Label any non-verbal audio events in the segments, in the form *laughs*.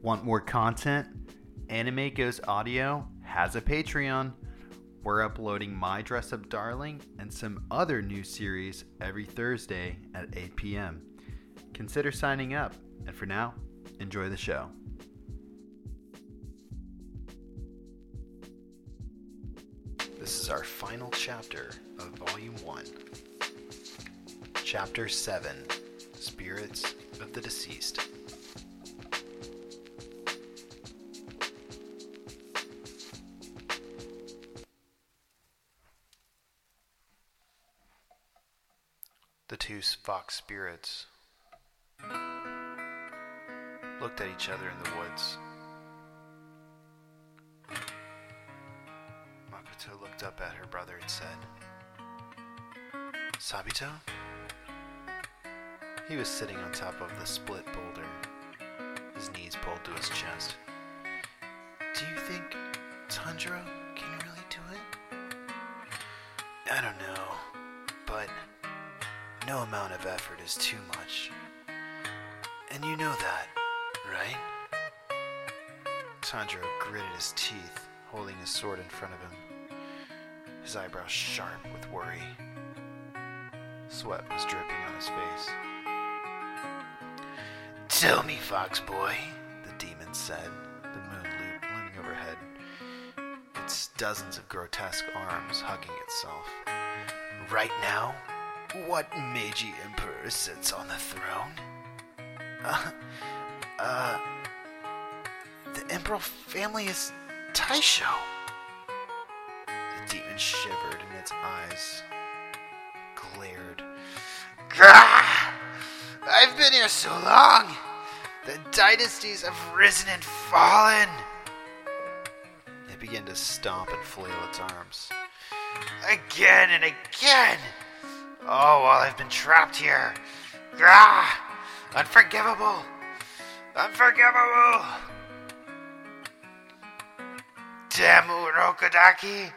Want more content? Anime Goes Audio has a Patreon. We're uploading My Dress Up Darling and some other new series every Thursday at 8 p.m. Consider signing up, and for now, enjoy the show. This is our final chapter of Volume 1. Chapter 7 Spirits of the Deceased. The two fox spirits looked at each other in the woods. Makoto looked up at her brother and said, Sabito? He was sitting on top of the split boulder, his knees pulled to his chest. Do you think Tanjiro can really do it? I don't know, no amount of effort is too much. And you know that, right? Tanjiro gritted his teeth, holding his sword in front of him, his eyebrows sharp with worry. Sweat was dripping on his face. Tell me, Fox Boy, the demon said, the moon lo- looming overhead, its dozens of grotesque arms hugging itself. Right now, what Meiji Emperor sits on the throne? Uh, uh, the Emperor family is Taisho. The demon shivered and its eyes glared. Gah! I've been here so long. The dynasties have risen and fallen. It began to stomp and flail its arms. Again and again. Oh, while I've been trapped here. Gah! Unforgivable. Unforgivable. Damn Urokodaki.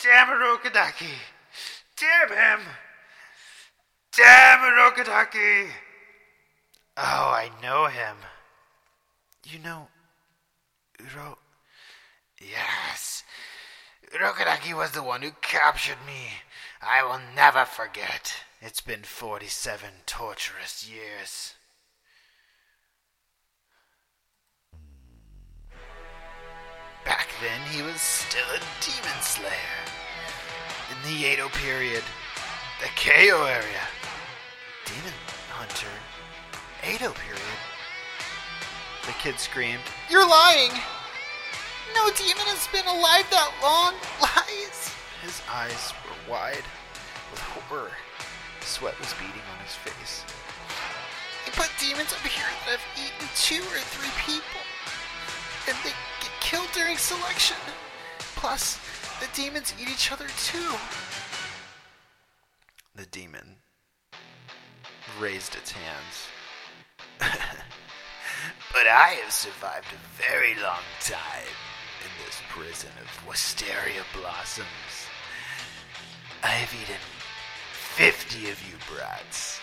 Damn Urokodaki. Damn him. Damn Urokodaki. Oh, I know him. You know Uro. Yes. Urokodaki was the one who captured me. I will never forget. It's been 47 torturous years. Back then, he was still a demon slayer. In the Edo period, the Keio area. Demon hunter. Edo period. The kid screamed, You're lying! No demon has been alive that long! Lies! His eyes were wide with horror. Sweat was beading on his face. They put demons up here that have eaten two or three people. And they get killed during selection. Plus, the demons eat each other too. The demon raised its hands. *laughs* but I have survived a very long time prison of wisteria blossoms. I have eaten 50 of you brats.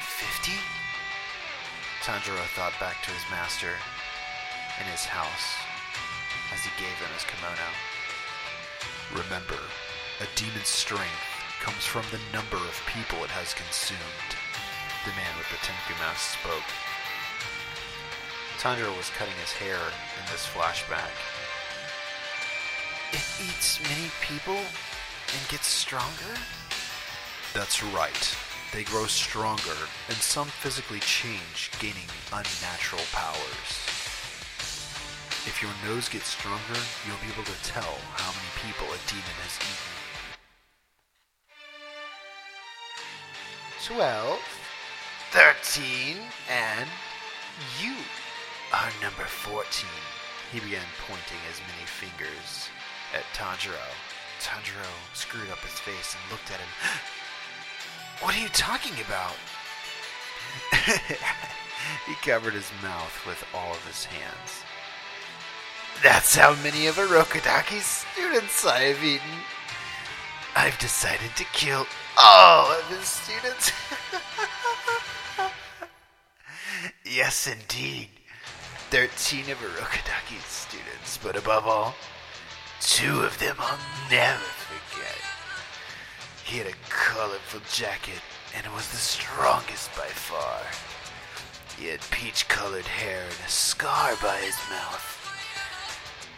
50? Tanjiro thought back to his master in his house as he gave him his kimono. Remember, a demon's strength comes from the number of people it has consumed. The man with the Tengu mask spoke. Tanjiro was cutting his hair in this flashback. It eats many people and gets stronger? That's right. They grow stronger, and some physically change, gaining unnatural powers. If your nose gets stronger, you'll be able to tell how many people a demon has eaten. Twelve, thirteen, and you are number fourteen. He began pointing his many fingers at Tanjiro. Tanjiro screwed up his face and looked at him. *gasps* What are you talking about? *laughs* he covered his mouth with all of his hands. That's how many of Urokodaki's students I have eaten. I've decided to kill all of his students. *laughs* yes, indeed. 13 of Urokodaki's students, but above all, two of them I'll never forget. He had a colorful jacket and was the strongest by far. He had peach colored hair and a scar by his mouth.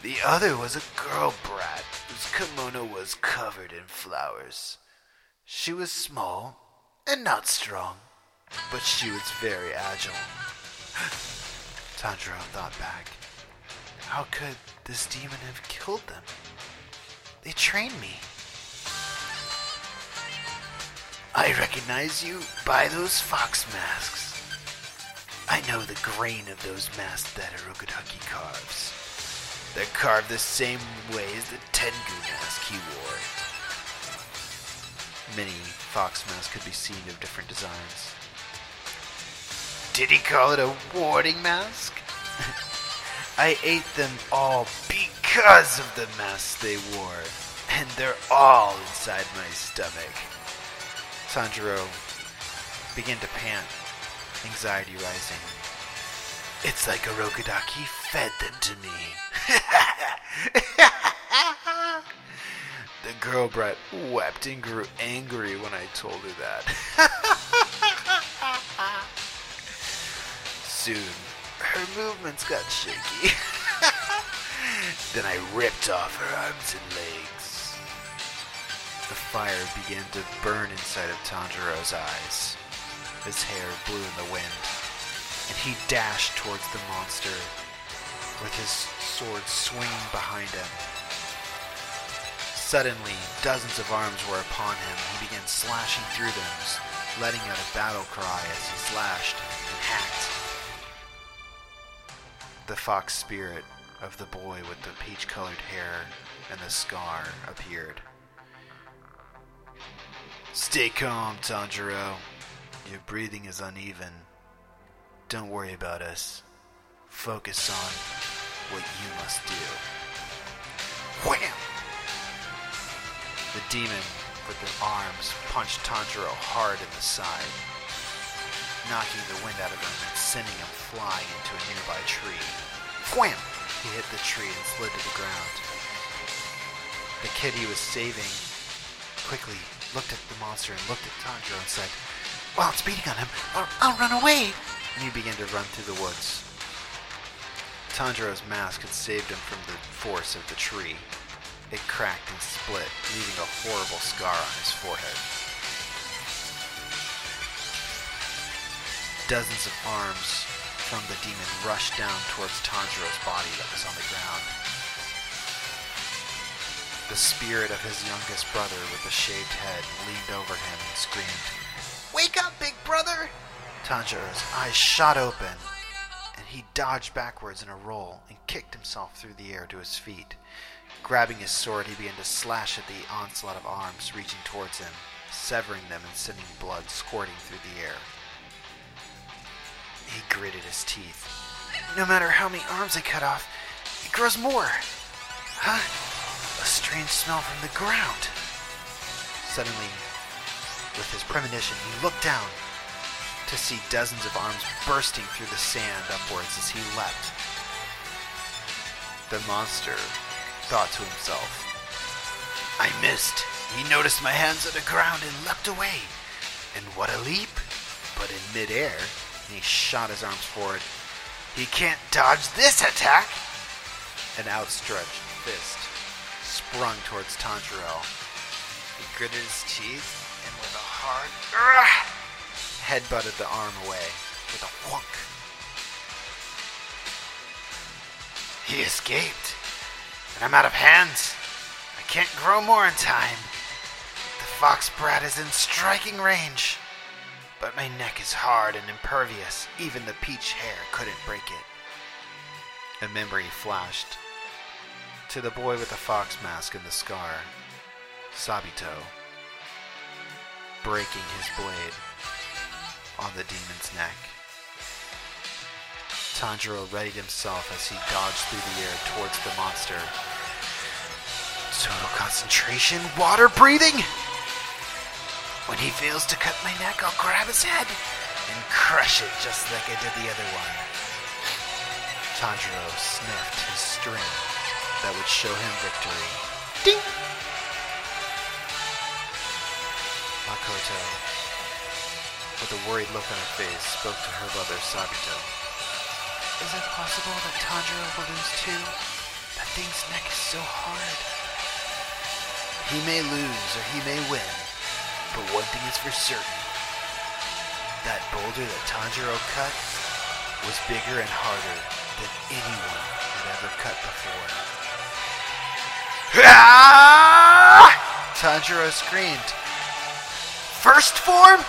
The other was a girl brat whose kimono was covered in flowers. She was small and not strong, but she was very agile. Tanjiro thought back. How could this demon have killed them? They trained me. I recognize you by those fox masks. I know the grain of those masks that Urokodaki carves. They're carved the same way as the Tengu mask he wore. Many fox masks could be seen of different designs. Did he call it a warding mask? *laughs* I ate them all because of the masks they wore, and they're all inside my stomach. Tanjiro began to pant, anxiety rising. It's like Urokodaki fed them to me. *laughs* the girl brat wept and grew angry when I told her that. *laughs* Soon, her movements got shaky. *laughs* then I ripped off her arms and legs. The fire began to burn inside of Tanjiro's eyes. His hair blew in the wind, and he dashed towards the monster with his sword swinging behind him. Suddenly, dozens of arms were upon him. He began slashing through them, letting out a battle cry as he slashed and hacked. The fox spirit of the boy with the peach colored hair and the scar appeared. Stay calm, Tanjiro. Your breathing is uneven. Don't worry about us. Focus on what you must do. Wham! The demon with the arms punched Tanjiro hard in the side, knocking the wind out of him and sending him flying into a nearby tree. Wham! He hit the tree and slid to the ground. The kid he was saving quickly looked at the monster and looked at Tanjiro and said, While it's beating on him, I'll, I'll run away! And he began to run through the woods. Tanjiro's mask had saved him from the force of the tree. It cracked and split, leaving a horrible scar on his forehead. Dozens of arms from the demon rushed down towards Tanjiro's body that was on the ground. The spirit of his youngest brother with the shaved head leaned over him and screamed, Wake up, big brother! Tanjiro's eyes shot open, and he dodged backwards in a roll and kicked himself through the air to his feet. Grabbing his sword, he began to slash at the onslaught of arms reaching towards him, severing them and sending blood squirting through the air. He gritted his teeth. No matter how many arms I cut off, it grows more. Huh? A strange smell from the ground. Suddenly, with his premonition, he looked down to see dozens of arms bursting through the sand upwards as he leapt. The monster thought to himself, I missed. He noticed my hands on the ground and leapt away. And what a leap! But in midair, and he shot his arms forward. He can't dodge this attack! An outstretched fist sprung towards Tanjiro. He gritted his teeth and with a hard headbutted the arm away with a whunk. He escaped, and I'm out of hands. I can't grow more in time. The fox brat is in striking range, but my neck is hard and impervious. Even the peach hair couldn't break it. A memory flashed to the boy with the fox mask and the scar, Sabito, breaking his blade on the demon's neck. Tanjiro readied himself as he dodged through the air towards the monster. Total concentration, water breathing! When he fails to cut my neck, I'll grab his head and crush it just like I did the other one. Tanjiro sniffed his string that would show him victory. Ding! Makoto, with a worried look on her face, spoke to her lover Sabito. Is it possible that Tanjiro will lose too? That thing's neck is so hard. He may lose or he may win, but one thing is for certain. That boulder that Tanjiro cut was bigger and harder than anyone had ever cut before. *laughs* Tanjiro screamed. First form,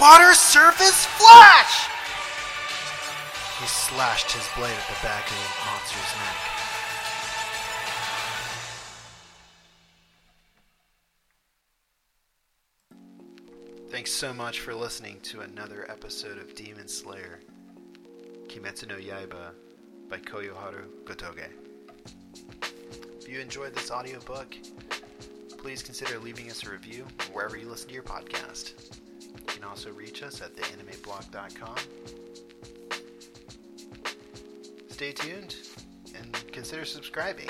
water surface flash! He slashed his blade at the back of the monster's neck. Thanks so much for listening to another episode of Demon Slayer Kimetsu no Yaiba by Koyoharu Gotouge. If you enjoyed this audiobook, please consider leaving us a review wherever you listen to your podcast. You can also reach us at theanimeblog.com. Stay tuned and consider subscribing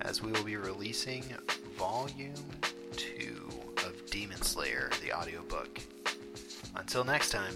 as we will be releasing Volume 2 of Demon Slayer, the audiobook. Until next time.